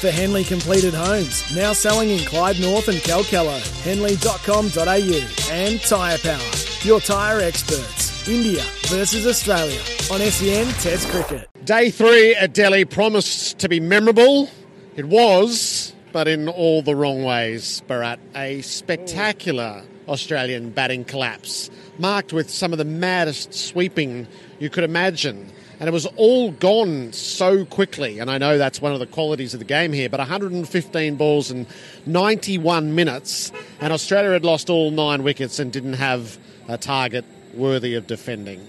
For Henley Completed Homes, now selling in Clyde North and Kalkallo. Henley.com.au and Tyre Power, your tyre experts. India versus Australia on SEN Test Cricket. Day three at Delhi promised to be memorable. It was, but in all the wrong ways, Bharat. A spectacular Australian batting collapse, marked with some of the maddest sweeping you could imagine. And it was all gone so quickly. And I know that's one of the qualities of the game here, but 115 balls in 91 minutes. And Australia had lost all nine wickets and didn't have a target worthy of defending.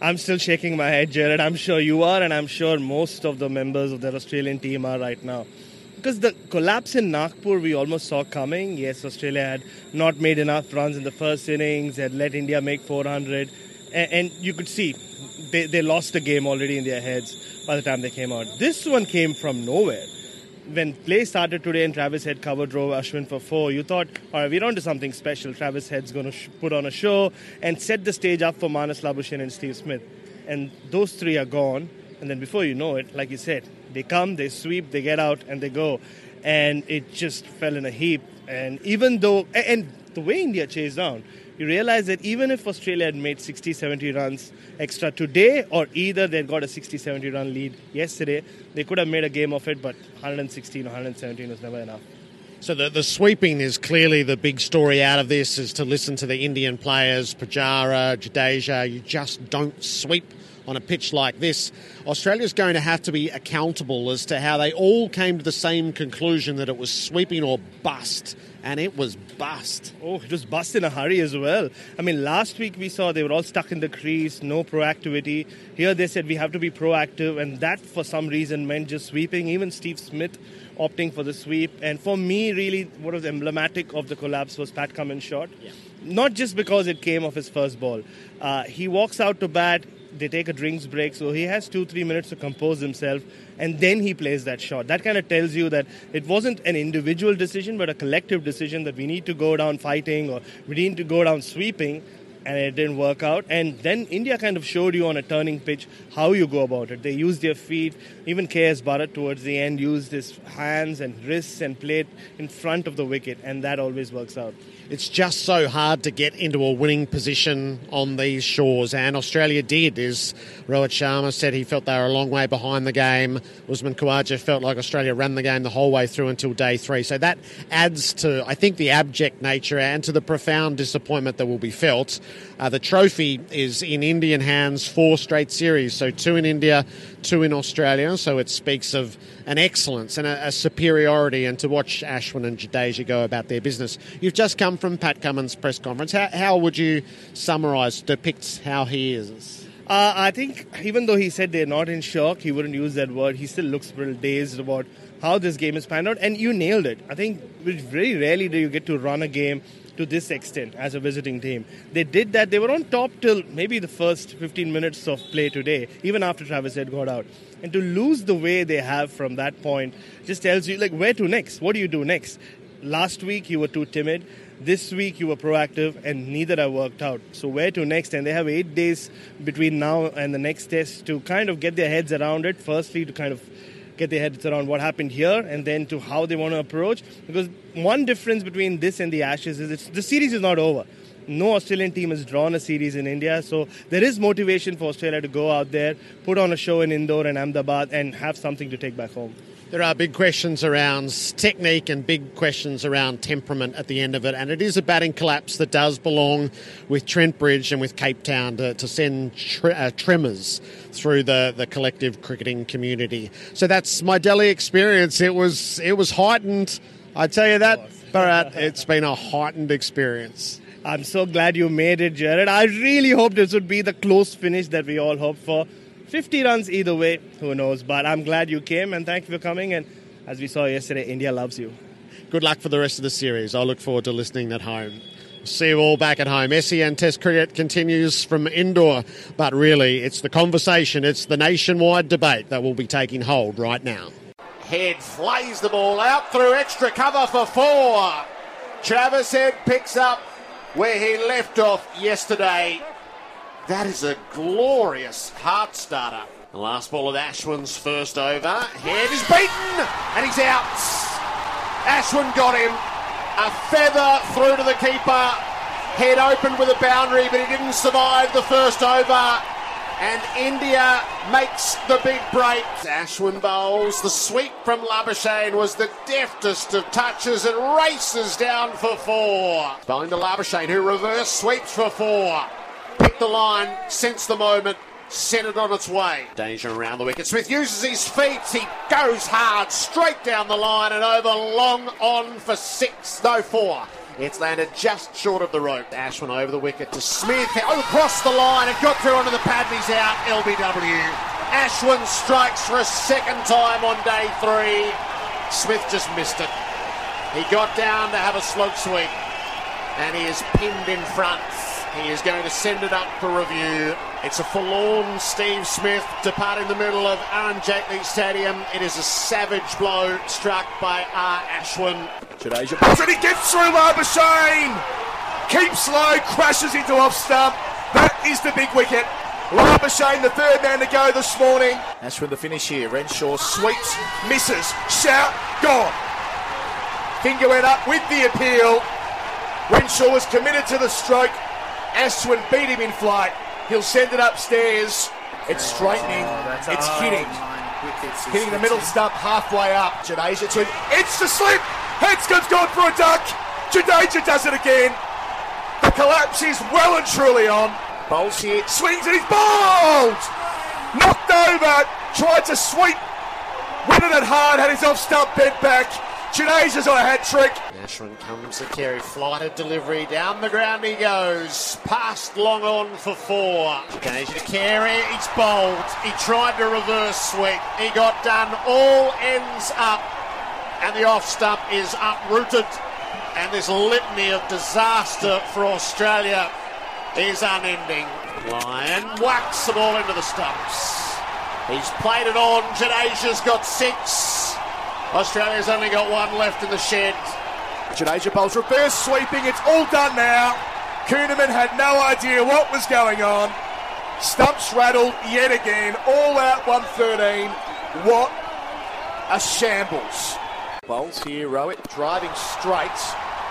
I'm still shaking my head, Gerard. I'm sure you are, and I'm sure most of the members of the Australian team are right now. Because the collapse in Nagpur we almost saw coming. Yes, Australia had not made enough runs in the first innings, had let India make 400, and, and you could see they, they lost the game already in their heads by the time they came out. This one came from nowhere. When play started today and Travis Head covered drove Ashwin for four, you thought, all right, we're on to something special. Travis Head's going to sh- put on a show and set the stage up for Marnus Labuschagne and Steve Smith. And those three are gone. And then before you know it, like you said, they come, they sweep, they get out, and they go. And it just fell in a heap. And even though, and the way India chased down, you realize that even if Australia had made 60, 70 runs extra today, or either they'd got a 60, 70 run lead yesterday, they could have made a game of it, but 116 or 117 was never enough. So the, the sweeping is clearly the big story out of this is to listen to the Indian players, Pujara, Jadeja, you just don't sweep on a pitch like this. Australia's going to have to be accountable as to how they all came to the same conclusion that it was sweeping or bust, and it was bust. Oh, it was bust in a hurry as well. I mean, last week we saw they were all stuck in the crease, no proactivity. Here they said we have to be proactive, and that for some reason meant just sweeping. Even Steve Smith opting for the sweep. And for me, really, what was emblematic of the collapse was Pat Cummins' shot. Yeah. Not just because it came off his first ball. Uh, he walks out to bat, they take a drinks break, so he has two, three minutes to compose himself, and then he plays that shot. That kind of tells you that it wasn't an individual decision, but a collective decision that we need to go down fighting or we need to go down sweeping, and it didn't work out. And then India kind of showed you on a turning pitch how you go about it. They used their feet, even KS Bharat towards the end used his hands and wrists and played in front of the wicket, and that always works out. It's just so hard to get into a winning position on these shores, and Australia did. As Rohit Sharma said, he felt they were a long way behind the game. Usman Khawaja felt like Australia ran the game the whole way through until day three. So that adds to, I think, the abject nature and to the profound disappointment that will be felt. Uh, the trophy is in Indian hands, four straight series, so two in India, two in Australia. So it speaks of an excellence and a, a superiority, and to watch Ashwin and Jadeja go about their business. You've just come from Pat Cummins' press conference. How, how would you summarise, depict how he is? Uh, I think even though he said they're not in shock, he wouldn't use that word. He still looks a little dazed about how this game is panned out, and you nailed it. I think very rarely do you get to run a game to this extent as a visiting team. They did that. They were on top till maybe the first 15 minutes of play today, even after Travis had got out. And to lose the way they have from that point just tells you, like, where to next? What do you do next? Last week you were too timid. This week you were proactive, and neither have worked out. So where to next? And they have eight days between now and the next test to kind of get their heads around it. Firstly, to kind of get their heads around what happened here and then to how they want to approach. Because one difference between this and the Ashes is it's, the series is not over. No Australian team has drawn a series in India, so there is motivation for Australia to go out there, put on a show in Indore and Ahmedabad, and have something to take back home. There are big questions around technique and big questions around temperament at the end of it, and it is a batting collapse that does belong with Trent Bridge and with Cape Town to, to send tre- uh, tremors through the, the collective cricketing community. So that's my Delhi experience. It was it was heightened. I tell you that, Bharat, it's been a heightened experience. I'm so glad you made it, Gerard. I really hope this would be the close finish that we all hope for. 50 runs either way, who knows? But I'm glad you came and thank you for coming. And as we saw yesterday, India loves you. Good luck for the rest of the series. I look forward to listening at home. See you all back at home. SEN Test Cricket continues from Indore, but really it's the conversation, it's the nationwide debate that will be taking hold right now. Head flays the ball out through extra cover for four. Travis Head picks up where he left off yesterday. That is a glorious heart starter. The last ball of Ashwin's first over. Head is beaten and he's out. Ashwin got him. A feather through to the keeper. Head opened with a boundary, but he didn't survive the first over. And India makes the big break. Ashwin bowls. The sweep from Labuschagne was the deftest of touches and races down for four. Bowling to Labuschagne, who reverse sweeps for four. Picked the line, sense the moment, sent it on its way. Danger around the wicket. Smith uses his feet. He goes hard, straight down the line and over long on for six, no four. It's landed just short of the rope. Ashwin over the wicket to Smith. Oh, across the line. It got through onto the pad he's out. LBW. Ashwin strikes for a second time on day three. Smith just missed it. He got down to have a slug sweep and he is pinned in front. He is going to send it up for review. It's a forlorn Steve Smith departing the middle of Arun Jaitley Stadium. It is a savage blow struck by R. Ashwin. Jadeja puts it, he gets through Labuschagne. Keeps low, crashes into off stump. That is the big wicket. Labuschagne, the third man to go this morning. Ashwin the finish here. Renshaw sweeps, misses, shout, gone. Finger went up with the appeal. Renshaw was committed to the stroke. Ashwin beat him in flight. He'll send it upstairs. It's straightening. it's hitting. Hitting the middle stump halfway up. Jadeja to it's the slip. Handscomb's gone for a duck. Jadeja does it again. The collapse is well and truly on. Bowles here, swings and he's bowled. Knocked over, tried to sweep. Winning it hard, had his off stump bent back. Jadeja's on a hat trick. Ashwin comes to Carey flighted delivery. Down the ground he goes. Past long on for four. Occasion to Carey. He's bowled. He tried to reverse sweep. He got done. All ends up. And the off stump is uprooted. And this litany of disaster for Australia is unending. Lyon whacks the ball into the stumps. He's played it on. Jadeja's got six. Australia's only got one left in the shed. Jadeja bowls reverse sweeping. It's all done now. Kuhnemann had no idea what was going on. Stumps rattled yet again. All out 113. What a shambles. Bowls here, Rohit driving straight.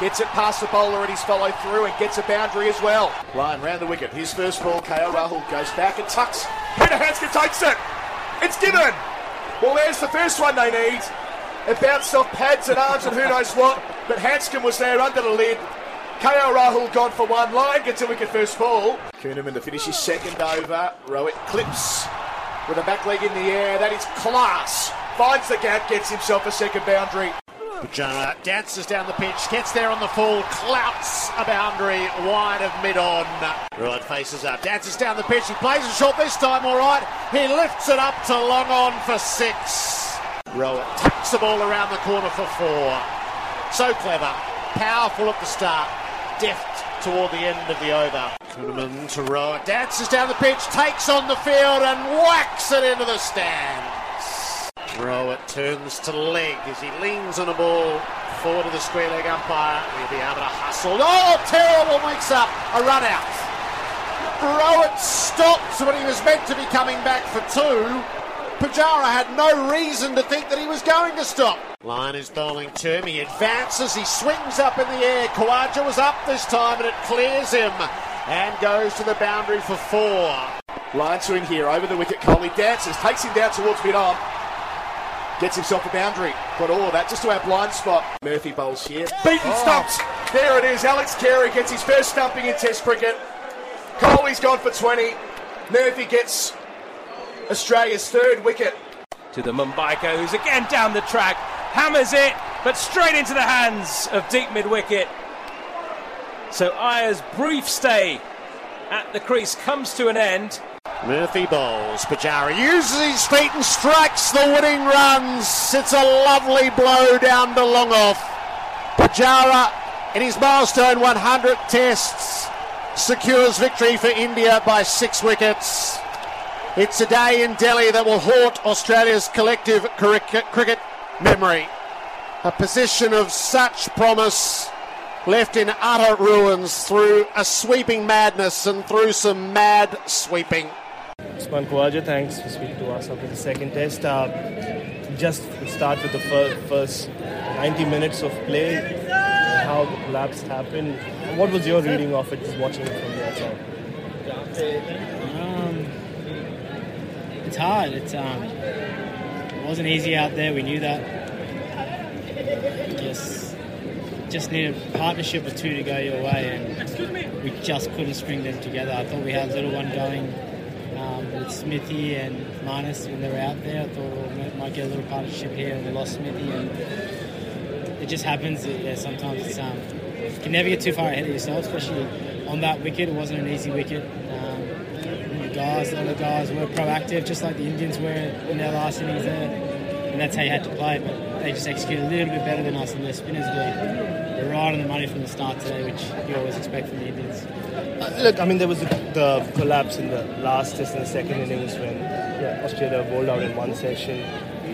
Gets it past the bowler and he's followed through and gets a boundary as well. Lyon round the wicket. His first ball, KL Rahul goes back and tucks. Peter Handscomb takes it. It's given. Well, there's the first one they need. It bounced off pads and arms and who knows what, but Handscomb was there under the lid. KL Rahul gone for one. Lyon gets a wicket first ball. Kuhnemann to finish his second over. Rohit clips with a back leg in the air. That is class. Finds the gap, gets himself a second boundary. Pujara dances down the pitch, gets there on the full, clouts a boundary wide of mid on. Right faces up, dances down the pitch, he plays a shot this time, all right. He lifts it up to long on for six. Rohit tucks the ball around the corner for four. So clever, powerful at the start, deft toward the end of the over. Kuhnemann to Rohit, dances down the pitch, takes on the field and whacks it into the stands. Rohit turns to leg as he leans on a ball forward to the square leg umpire. He'll be able to hustle. Oh, terrible mix up. A run out. Rohit stops when he was meant to be coming back for two. Pujara had no reason to think that he was going to stop. Lyon is bowling term. He advances. He swings up in the air. Khawaja was up this time and it clears him and goes to the boundary for four. Lyon swing here over the wicket. Kohli dances, takes him down towards mid on. Gets himself a boundary. Got all of that just to our blind spot. Murphy bowls here. Beaten oh. stumps. There it is. Alex Carey gets his first stumping in Test cricket. Kohli's gone for 20. Murphy gets Australia's third wicket. To the Mumbaikar, who's again down the track. Hammers it, but straight into the hands of deep mid wicket. So Iyer's brief stay at the crease comes to an end. Murphy bowls. Pujara uses his feet and strikes the winning runs. It's a lovely blow down to long off. Pujara in his milestone 100 tests secures victory for India by six wickets. It's a day in Delhi that will haunt Australia's collective cricket, memory. A position of such promise left in utter ruins through a sweeping madness and through some mad sweeping. Usman Khawaja, thanks for speaking to us after the second test. Uh, just start with the fir- first 90 minutes of play, how the collapse happened. What was your reading of it, just watching it from the outside? Hard. It's um, it wasn't easy out there. We knew that. Just, just needed a partnership of two to go your way, and we just couldn't string them together. I thought we had a little one going um, with Smithy and Marnus when they were out there. I thought we might get a little partnership here, and we lost Smithy, and it just happens. That, yeah, sometimes it's um, you can never get too far ahead of yourself, especially on that wicket. It wasn't an easy wicket. The guys, a lot of guys were proactive, just like the Indians were in their last innings there, and that's how you had to play. But they just executed a little bit better than us, and their spinners were, were right on the money from the start today, which you always expect from the Indians. Uh, look, I mean, there was the, the collapse in the last test in the second innings when yeah, Australia bowled out in one session.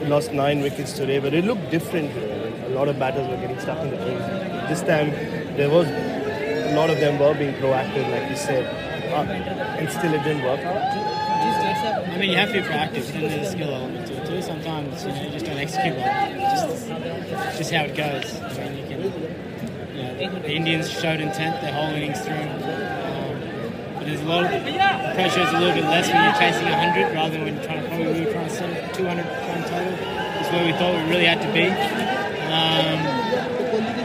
We lost nine wickets today, but it looked different. A lot of batters were getting stuck in the crease. This time, there was a lot of them were being proactive, like you said, uh, and still it didn't work out. I mean, you have to be proactive, but there's a skill element to it too. Sometimes you know you just don't execute well. Just, just how it goes. I mean, you can. You know, the Indians showed intent their whole innings through. Um, but there's a lot of the pressure is a little bit less when you're chasing 100 rather than when you're trying to probably we were trying to set 200 run total. It's where we thought we really had to be. Um,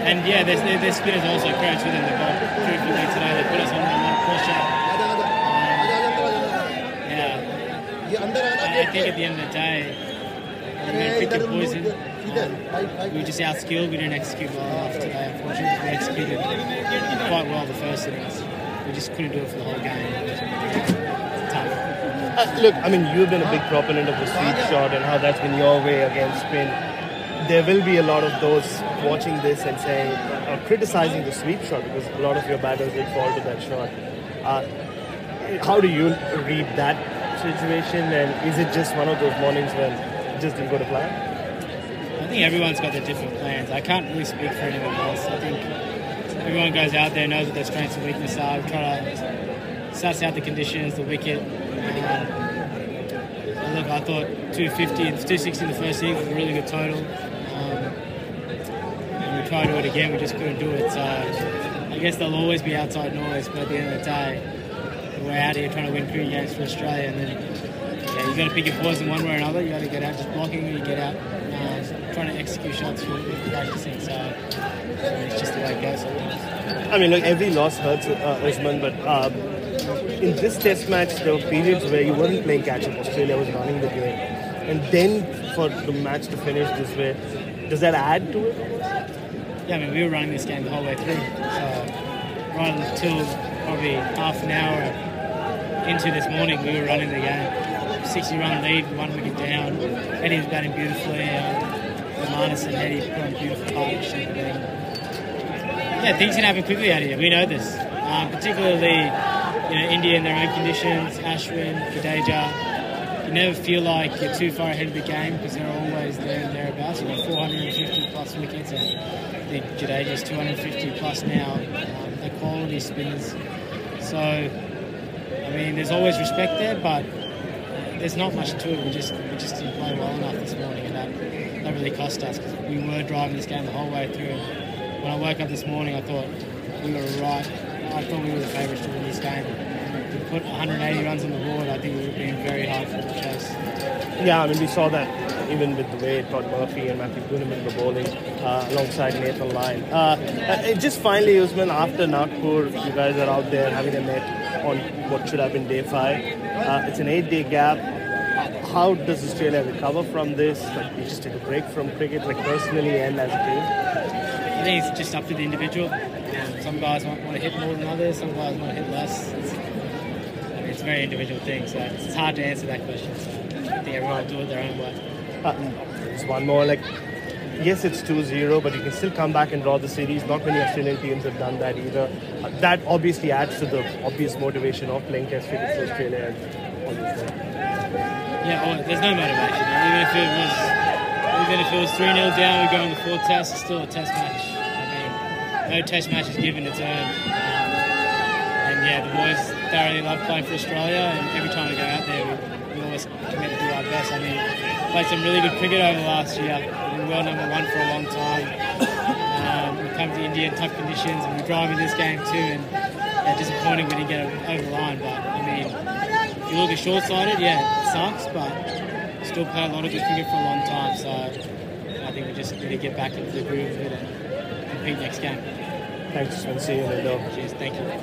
and yeah, their, their, spinners also to them. They got truthfully today. They put us under a lot of pressure. Um, yeah, I think at the end of the day, picked the poison. Um, we were just outskilled. We didn't execute well enough today. Unfortunately, we executed quite well the first innings. We just couldn't do it for the whole game. Uh, look, I mean, you've been a big proponent of the sweep shot and how that's been your way against spin. There will be a lot of those watching this and saying, or criticizing the sweep shot because a lot of your batters did fall to that shot. Uh, how do you read that situation, and is it just one of those mornings when it just didn't go to plan? I think everyone's got their different plans. I can't really speak for anyone else. I think everyone goes out there, knows what their strengths and weaknesses are, try to suss out the conditions, the wicket. Um, look, I thought 250 and 260 in the first innings was a really good total. Um, and we tried to do it again, we just couldn't do it. So I guess there'll always be outside noise, but at the end of the day, we're out here trying to win cricket games for Australia, and then yeah, you got to pick your poison one way or another. You got to get out just blocking, you get out uh, trying to execute shots for practicing. So it's just the way it goes. I mean, look, every loss hurts uh, Usman, but um, in this test match, there were periods where you weren't playing catch up. Australia was running the game. And then for the match to finish this way, does that add to it? Yeah, I mean, we were running this game the whole way through. So right until probably half an hour into this morning, we were running the game. 60 run lead, one wicket down. Heady was batting beautifully. Uh, and Heady put on a beautiful partnership. Yeah, things can happen quickly out here. We know this. Um, particularly, you know, India in their own conditions, Ashwin, Jadeja. You never feel like you're too far ahead of the game because they're always there and thereabouts. You've got 450 plus wickets, and I think Jadeja's 250 plus now. Um, they're quality spinners. So, mean, there's always respect there, but there's not much to it. We just we just didn't play well enough this morning, and that, that really cost us because we were driving this game the whole way through. And when I woke up this morning, I thought we were right. I thought we were the favourites to win this game. We put 180 runs on the board, I think we would have been very hard for the chase. Yeah, I mean, we saw that even with the way Todd Murphy and Matthew Kuhnemann were bowling uh, alongside Nathan Lyon. Uh, uh, just finally, Usman, after Nagpur, you guys are out there having a net on what should have been day five. Uh, it's an eight-day gap. How does Australia recover from this? Like, you just take a break from cricket, like personally and as a team? I think it's just up to the individual. Um, some guys might want to hit more than others. Some guys want to hit less. It's, I mean, it's a very individual thing, so it's hard to answer that question. So I think everyone will do it their own way. Uh, there's one more. Like, yes, it's 2-0, but you can still come back and draw the series. Not many Australian teams have done that either. Uh, that obviously adds to the obvious motivation of playing Test cricket for Australia. Yeah, well, there's no motivation. Even if it was, even if it was three 0 down, we go in the fourth test. It's still a test match. I mean, no test match is given its own. Um, and yeah, the boys thoroughly love playing for Australia, and every time we go out there, we, we always commit to do our best. I mean, played some really good cricket over the last year. We were world number one for a long time. Um, we come to India in tough conditions, and we're driving this game too. And yeah, disappointing we didn't get over the line, but I mean if you look at short-sighted, yeah, it sucks, but still play a lot of good cricket for a long time. So I think we just need to get back into the groove of it and compete next game. Thanks, and Indo. Cheers, thank you.